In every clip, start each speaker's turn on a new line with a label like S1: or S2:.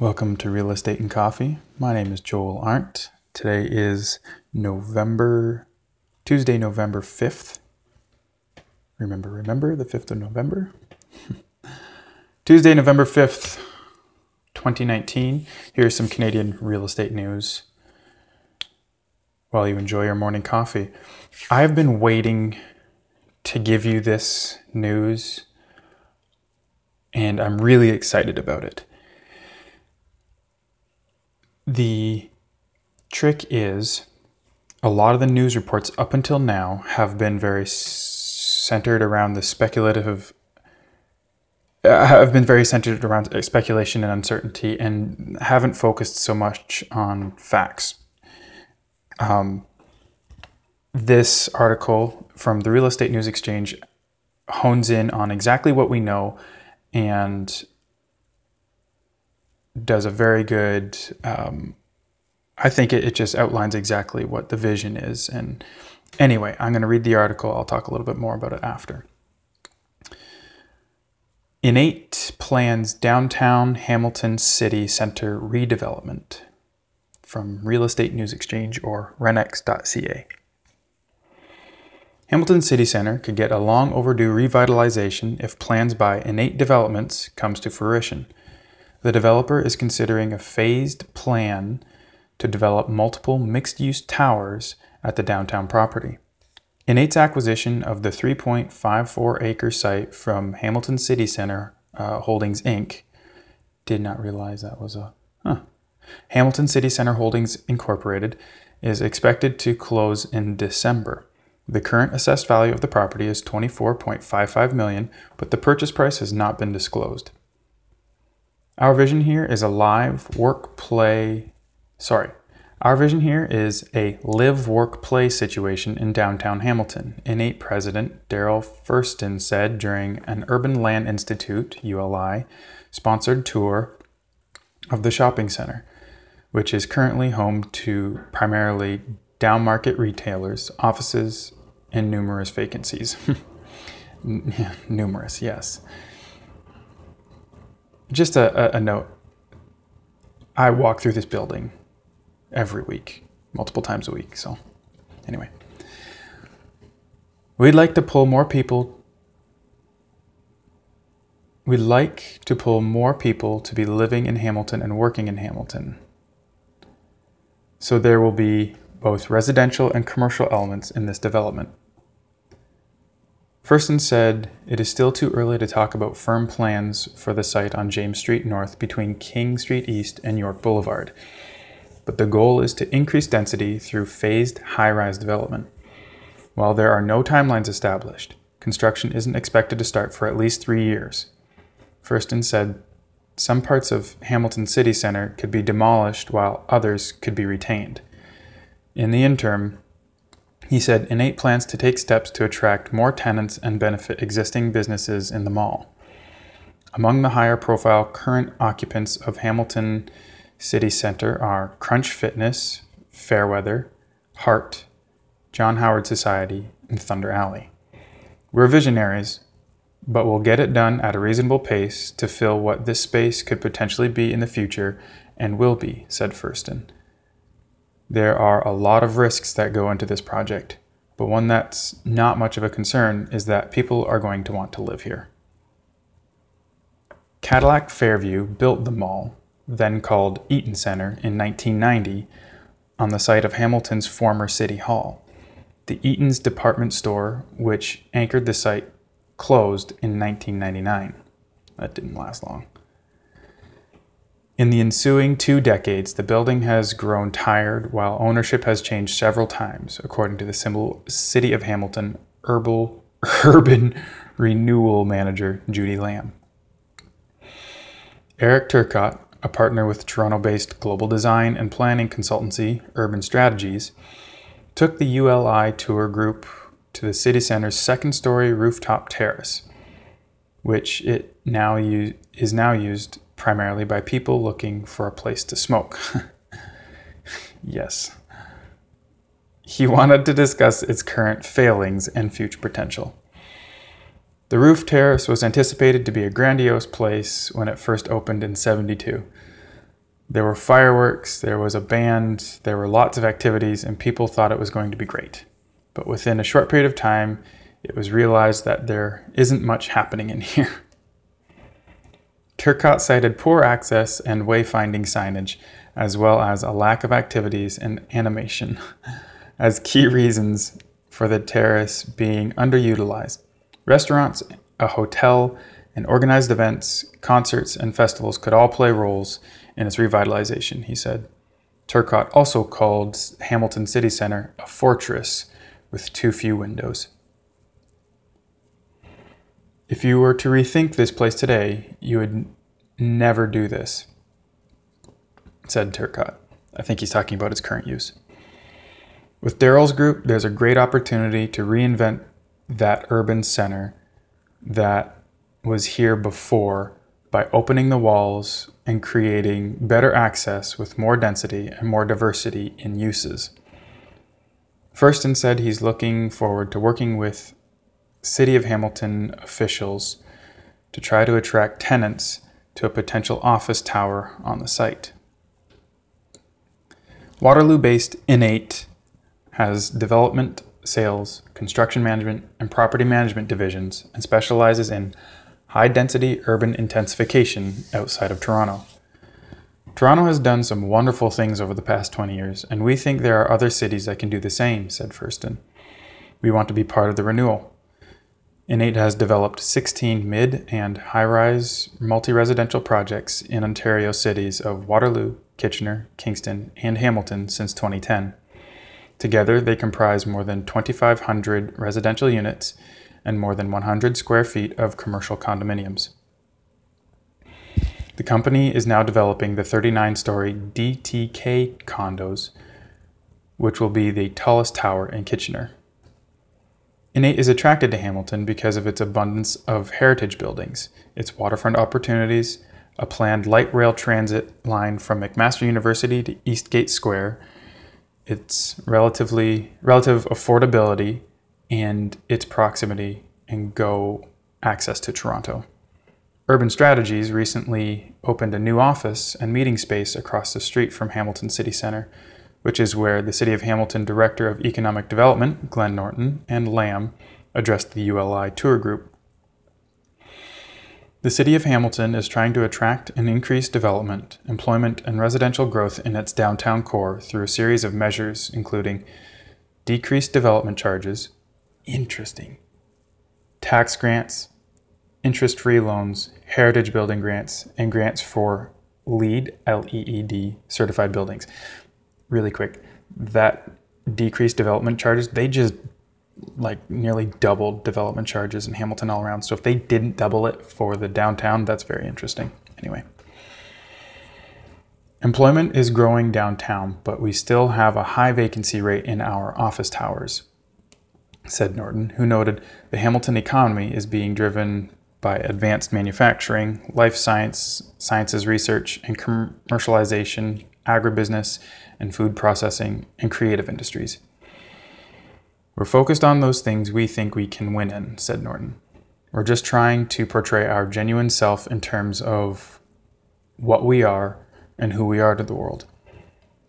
S1: Welcome to Real Estate and Coffee. My name is Joel Arndt. Today is November, Tuesday, November 5th. Remember, remember the 5th of November? Tuesday, November 5th, 2019. Here's some Canadian real estate news while you enjoy your morning coffee. I've been waiting to give you this news, and I'm really excited about it. The trick is a lot of the news reports up until now have been very centered around the speculative uh, have been very centered around speculation and uncertainty and haven't focused so much on facts. Um, this article from the Real Estate News Exchange hones in on exactly what we know and does a very good. Um, I think it, it just outlines exactly what the vision is. And anyway, I'm going to read the article. I'll talk a little bit more about it after. In8 plans downtown Hamilton City Center redevelopment from Real Estate News Exchange or renx.ca. Hamilton City Center could get a long overdue revitalization if plans by In8 Developments comes to fruition. The developer is considering a phased plan to develop multiple mixed use towers at the downtown property. In8's acquisition of the 3.54 acre site from Hamilton City Center uh, Holdings Inc. did not realize that was a. Huh. Hamilton City Center Holdings Incorporated is expected to close in December. The current assessed value of the property is 24.55 million, but the purchase price has not been disclosed. Our vision here is a live work play, sorry, our vision here is a live work play situation in downtown Hamilton. In8 President Darryl Firsten said during an Urban Land Institute, ULI, sponsored tour of the shopping center, which is currently home to primarily downmarket retailers, offices, and numerous vacancies. numerous, yes just a, a, note. I walk through this building every week, multiple times a week. So, anyway, we'd like to pull more people. We'd like to pull more people to be living in Hamilton and working in Hamilton. So, there will be both residential and commercial elements in this development. Firsten said it is still too early to talk about firm plans for the site on James Street North between King Street East and York Boulevard, but the goal is to increase density through phased high rise development. While there are no timelines established, construction isn't expected to start for at least three years. Firsten said some parts of Hamilton City Center could be demolished while others could be retained. In the interim, he said In8 plans to take steps to attract more tenants and benefit existing businesses in the mall. Among the higher profile current occupants of Hamilton City Center are Crunch Fitness, Fairweather, Heart, John Howard Society, and Thunder Alley. We're visionaries, but we'll get it done at a reasonable pace to fill what this space could potentially be in the future and will be, said Firsten. There are a lot of risks that go into this project, but one that's not much of a concern is that people are going to want to live here. Cadillac Fairview built the mall, then called Eaton Center, in 1990 on the site of Hamilton's former City Hall. The Eaton's department store, which anchored the site, closed in 1999. That didn't last long. In the ensuing two decades, the building has grown tired while ownership has changed several times, according to the City of Hamilton herbal, urban renewal manager Judy Lam. Eric Turcotte, a partner with Toronto based global design and planning consultancy Urban Strategies, took the ULI tour group to the city center's second story rooftop terrace, which it now is now used primarily by people looking for a place to smoke. yes. He wanted to discuss its current failings and future potential. The roof terrace was anticipated to be a grandiose place when it first opened in 72. There were fireworks, there was a band, there were lots of activities, and people thought it was going to be great. But within a short period of time, it was realized that there isn't much happening in here. Turcotte cited poor access and wayfinding signage, as well as a lack of activities and animation, as key reasons for the terrace being underutilized. Restaurants, a hotel, and organized events, concerts, and festivals could all play roles in its revitalization, he said. Turcotte also called Hamilton City Center a fortress with too few windows. If you were to rethink this place today, you would never do this, said Turcotte. I think he's talking about its current use. With Darryl's group, there's a great opportunity to reinvent that urban center that was here before by opening the walls and creating better access with more density and more diversity in uses. Firsten said he's looking forward to working with City of Hamilton officials to try to attract tenants to a potential office tower on the site. Waterloo based In8 has development, sales, construction management, and property management divisions and specializes in high density urban intensification outside of Toronto. Toronto has done some wonderful things over the past 20 years, and we think there are other cities that can do the same, said Firsten. We want to be part of the renewal. In8 has developed 16 mid and high rise multi residential projects in Ontario cities of Waterloo, Kitchener, Kingston, and Hamilton since 2010. Together, they comprise more than 2,500 residential units and more than 100 square feet of commercial condominiums. The company is now developing the 39 story DTK condos, which will be the tallest tower in Kitchener. In8 is attracted to Hamilton because of its abundance of heritage buildings, its waterfront opportunities, a planned light rail transit line from McMaster University to Eastgate Square, its relatively relative affordability, and its proximity and go access to Toronto. Urban Strategies recently opened a new office and meeting space across the street from Hamilton City Centre, which is where the City of Hamilton Director of Economic Development, Glenn Norton, and Lam addressed the ULI tour group. The City of Hamilton is trying to attract and increase development, employment, and residential growth in its downtown core through a series of measures, including decreased development charges, interesting, tax grants, interest free loans, heritage building grants, and grants for LEED, L E E D certified buildings. Really quick, that decreased development charges, they just like nearly doubled development charges in Hamilton all around. So if they didn't double it for the downtown, that's very interesting. Anyway. Employment is growing downtown, but we still have a high vacancy rate in our office towers said Norton, who noted the Hamilton economy is being driven by advanced manufacturing, life science, sciences research, and commercialization, agribusiness, and food processing, and creative industries. We're focused on those things we think we can win in, said Norton. We're just trying to portray our genuine self in terms of what we are and who we are to the world.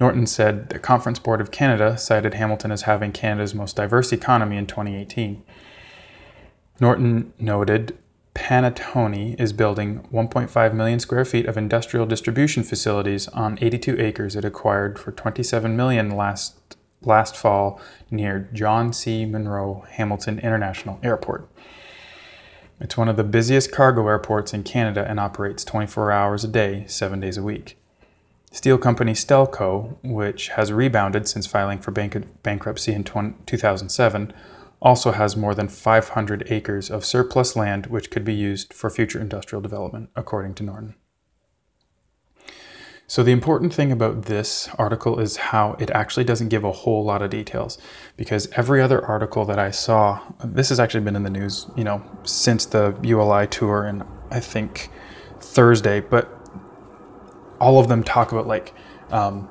S1: Norton said the Conference Board of Canada cited Hamilton as having Canada's most diverse economy in 2018. Norton noted Panattoni is building 1.5 million square feet of industrial distribution facilities on 82 acres it acquired for 27 million last last fall near John C. Munro Hamilton International Airport. It's one of the busiest cargo airports in Canada and operates 24 hours a day, 7 days a week. Steel company Stelco, which has rebounded since filing for bank- bankruptcy in 20, 2007, also has more than 500 acres of surplus land which could be used for future industrial development, according to Norton. So, the important thing about this article is how it actually doesn't give a whole lot of details because every other article that I saw, this has actually been in the news, you know, since the ULI tour and I think Thursday, but all of them talk about like um,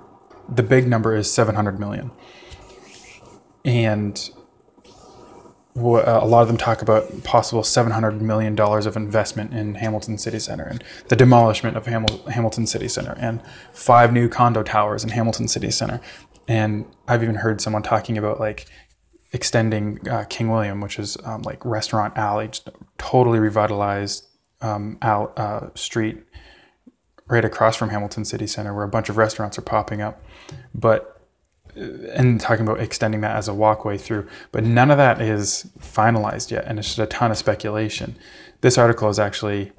S1: the big number is 700 million and a lot of them talk about possible $700 million of investment in Hamilton City Center and the demolishment of Hamil- Hamilton City Center and five new condo towers in Hamilton City Center. And I've even heard someone talking about like extending uh, King William, which is um, like Restaurant Alley, totally revitalized um, uh, street right across from Hamilton City Center where a bunch of restaurants are popping up. But and talking about extending that as a walkway through, but none of that is finalized yet, and it's just a ton of speculation. This article has actually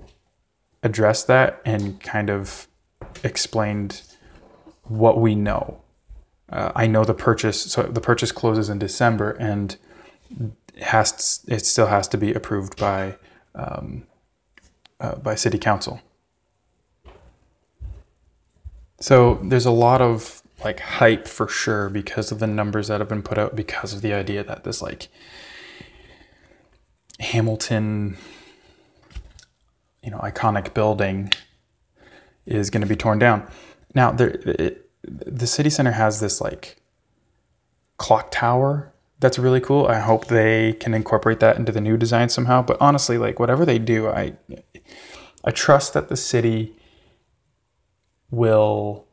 S1: addressed that and kind of explained what we know. Uh, I know the purchase, so the purchase closes in December, and has to, it still has to be approved by um, uh, by City Council. So there's a lot of like hype for sure because of the numbers that have been put out because of the idea that this like Hamilton you know iconic building is going to be torn down. Now there it, the city center has this like clock tower that's really cool. I hope they can incorporate that into the new design somehow, but honestly like whatever they do, I I trust that the city will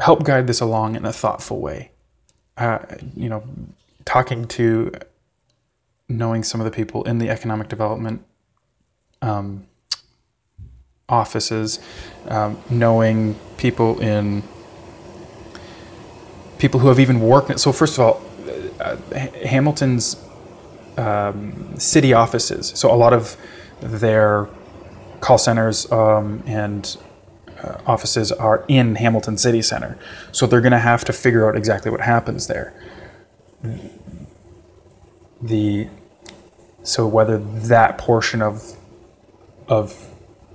S1: help guide this along in a thoughtful way. Uh, you know, talking to knowing some of the people in the economic development um, offices, um, knowing people in people who have even worked. So first of all, uh, Hamilton's um, city offices. So a lot of their call centers um, and offices are in Hamilton City Center. So they're going to have to figure out exactly what happens there. The so whether that portion of of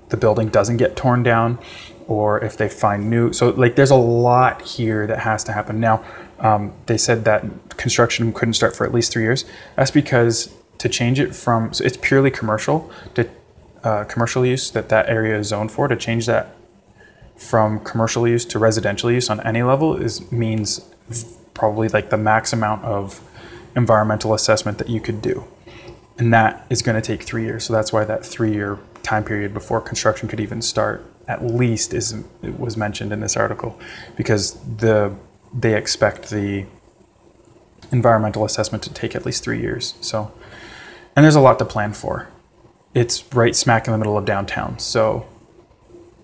S1: the building doesn't get torn down or if they find new so like there's a lot here that has to happen now um, they said that construction couldn't start for at least three years that's because to change it from so it's purely commercial to uh, commercial use that that area is zoned for to change that from commercial use to residential use on any level is means probably like the max amount of environmental assessment that you could do. And that is going to take three years. So that's why that three year time period before construction could even start at least is was mentioned in this article because the they expect the environmental assessment to take at least three years. So and there's a lot to plan for. It's right smack in the middle of downtown. So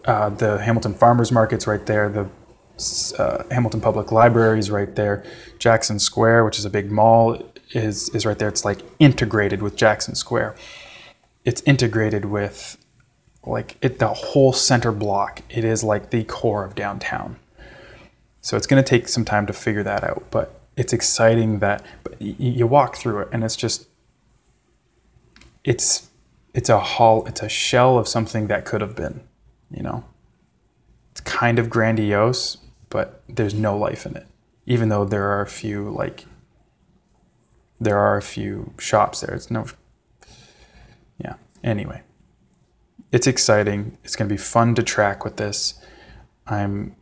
S1: uh, the Hamilton Farmers Market's right there. The uh, Hamilton Public Library is right there. Jackson Square, which is a big mall, is is right there. It's like integrated with Jackson Square. It's integrated with like it the whole center block. It is like the core of downtown. So it's going to take some time to figure that out, but it's exciting that you walk through it and it's just it's it's a hall it's a shell of something that could have been you know? It's kind of grandiose but there's no life in it. Even though there are a few like there are a few shops there it's no yeah anyway. It's exciting. It's going to be fun to track with this. I'm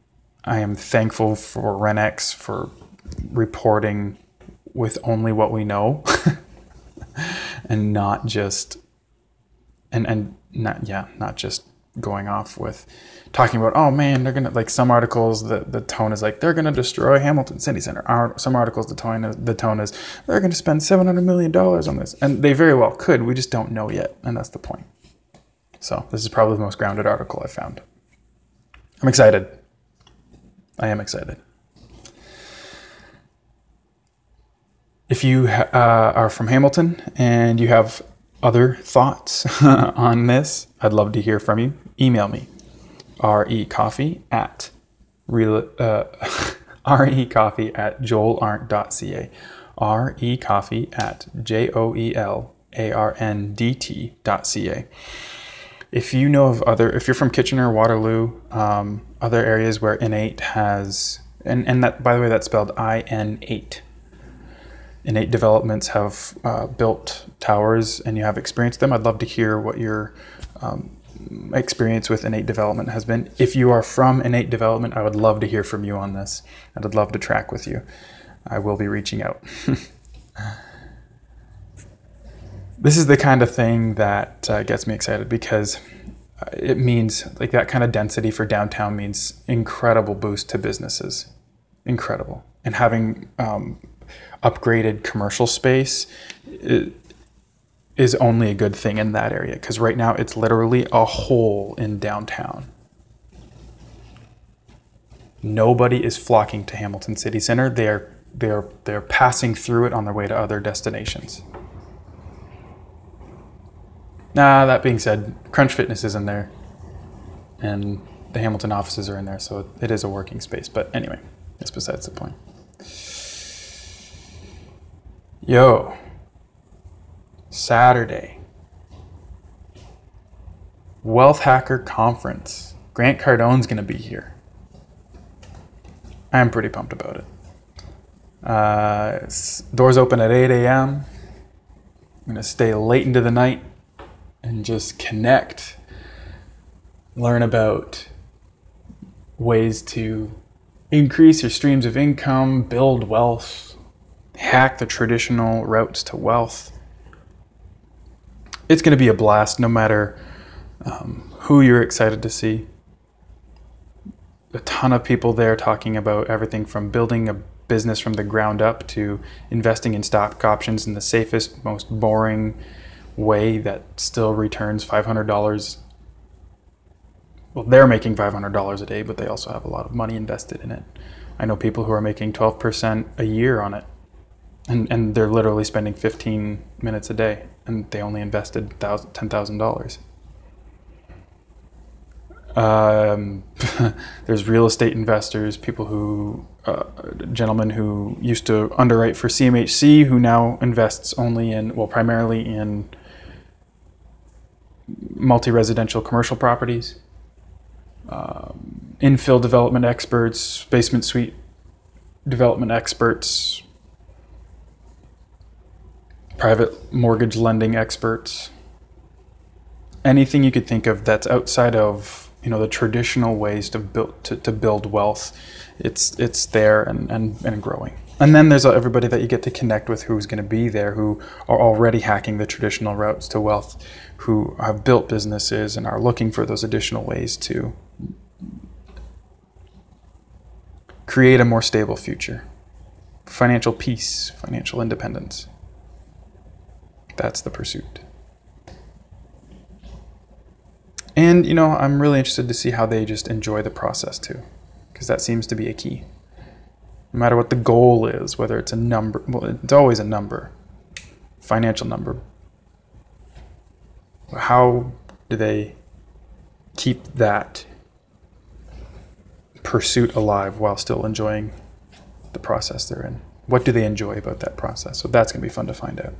S1: i am thankful for renx for reporting with only what we know and not just and and not yeah not just going off with talking about oh man they're gonna like some articles the, the tone is like they're gonna destroy hamilton city center. Our, some articles the tone is, the tone is they're gonna spend 700 million dollars on this. And they very well could we just don't know yet and that's the point. So this is probably the most grounded article i've found. I'm excited. I am excited. If you uh, are from hamilton and you have other thoughts on this, I'd love to hear from you. Email me, recoffee at real, uh, recoffee at joelarndt.ca, recoffee at j-o-e-l-a-r-n-d-t.ca. If you know of other, if you're from Kitchener, Waterloo, um, other areas where In8 has, and, and that, by the way, that's spelled I-N-8, In8 developments have uh, built towers and you have experienced them, I'd love to hear what your um, experience with In8 development has been. If you are from In8 development, I would love to hear from you on this. And I'd love to track with you. I will be reaching out. this is the kind of thing that uh, gets me excited because uh, it means like that kind of density for downtown means incredible boost to businesses, incredible, and having um, upgraded commercial space is only a good thing in that area because right now it's literally a hole in downtown. Nobody is flocking to Hamilton City Center. They're they're they're passing through it on their way to other destinations. Nah, that being said, Crunch Fitness is in there, and the Hamilton offices are in there, so it is a working space. But anyway, that's besides the point. Yo, Saturday, Wealth Hacker Conference. Grant Cardone's going to be here. I'm pretty pumped about it. Uh, doors open at 8 a.m. I'm going to stay late into the night and just connect, learn about ways to increase your streams of income, build wealth, hack the traditional routes to wealth. It's going to be a blast no matter um, who you're excited to see. A ton of people there talking about everything from building a business from the ground up to investing in stock options in the safest, most boring way that still returns $500. Well, they're making $500 a day, but they also have a lot of money invested in it. I know people who are making 12% a year on it and and they're literally spending 15 minutes a day and they only invested $10,000 um, there's real estate investors people who uh, gentlemen who used to underwrite for CMHC who now invests only in well primarily in multi-residential commercial properties. Um, infill development experts basement suite development experts private mortgage lending experts, anything you could think of that's outside of you know the traditional ways to build to, to build wealth, it's it's there and, and, and growing. And then there's everybody that you get to connect with who's going to be there, who are already hacking the traditional routes to wealth, who have built businesses and are looking for those additional ways to create a more stable future, financial peace, financial independence. That's the pursuit. And, you know, I'm really interested to see how they just enjoy the process too, because that seems to be a key. No matter what the goal is, whether it's a number, well, it's always a number, financial number. How do they keep that pursuit alive while still enjoying the process they're in? What do they enjoy about that process? So that's going to be fun to find out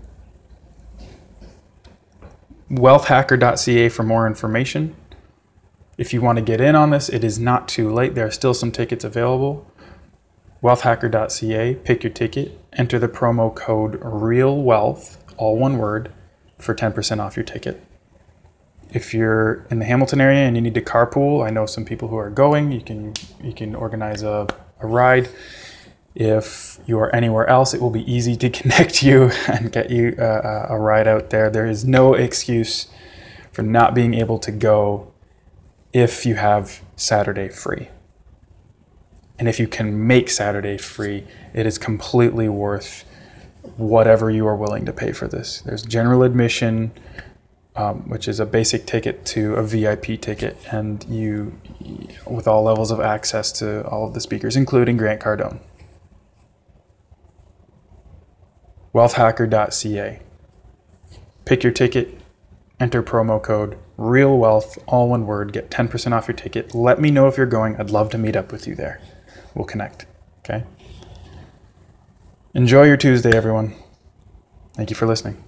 S1: wealthhacker.ca for more information. If you want to get in on this, it is not too late. There are still some tickets available. Wealthhacker.ca, pick your ticket, enter the promo code REALWEALTH, all one word, for 10% off your ticket. If you're in the Hamilton area and you need to carpool, I know some people who are going. You can you can organize a, a ride. If you are anywhere else, it will be easy to connect you and get you uh, uh, a ride out there. There is no excuse for not being able to go if you have Saturday free. And if you can make Saturday free, it is completely worth whatever you are willing to pay for this. There's general admission, um, which is a basic ticket to a VIP ticket, and you, with all levels of access to all of the speakers, including Grant Cardone. wealthhacker.ca. Pick your ticket, enter promo code Real Wealth, all one word, get 10% off your ticket. Let me know if you're going. I'd love to meet up with you there. We'll connect. Okay? Enjoy your Tuesday, everyone. Thank you for listening.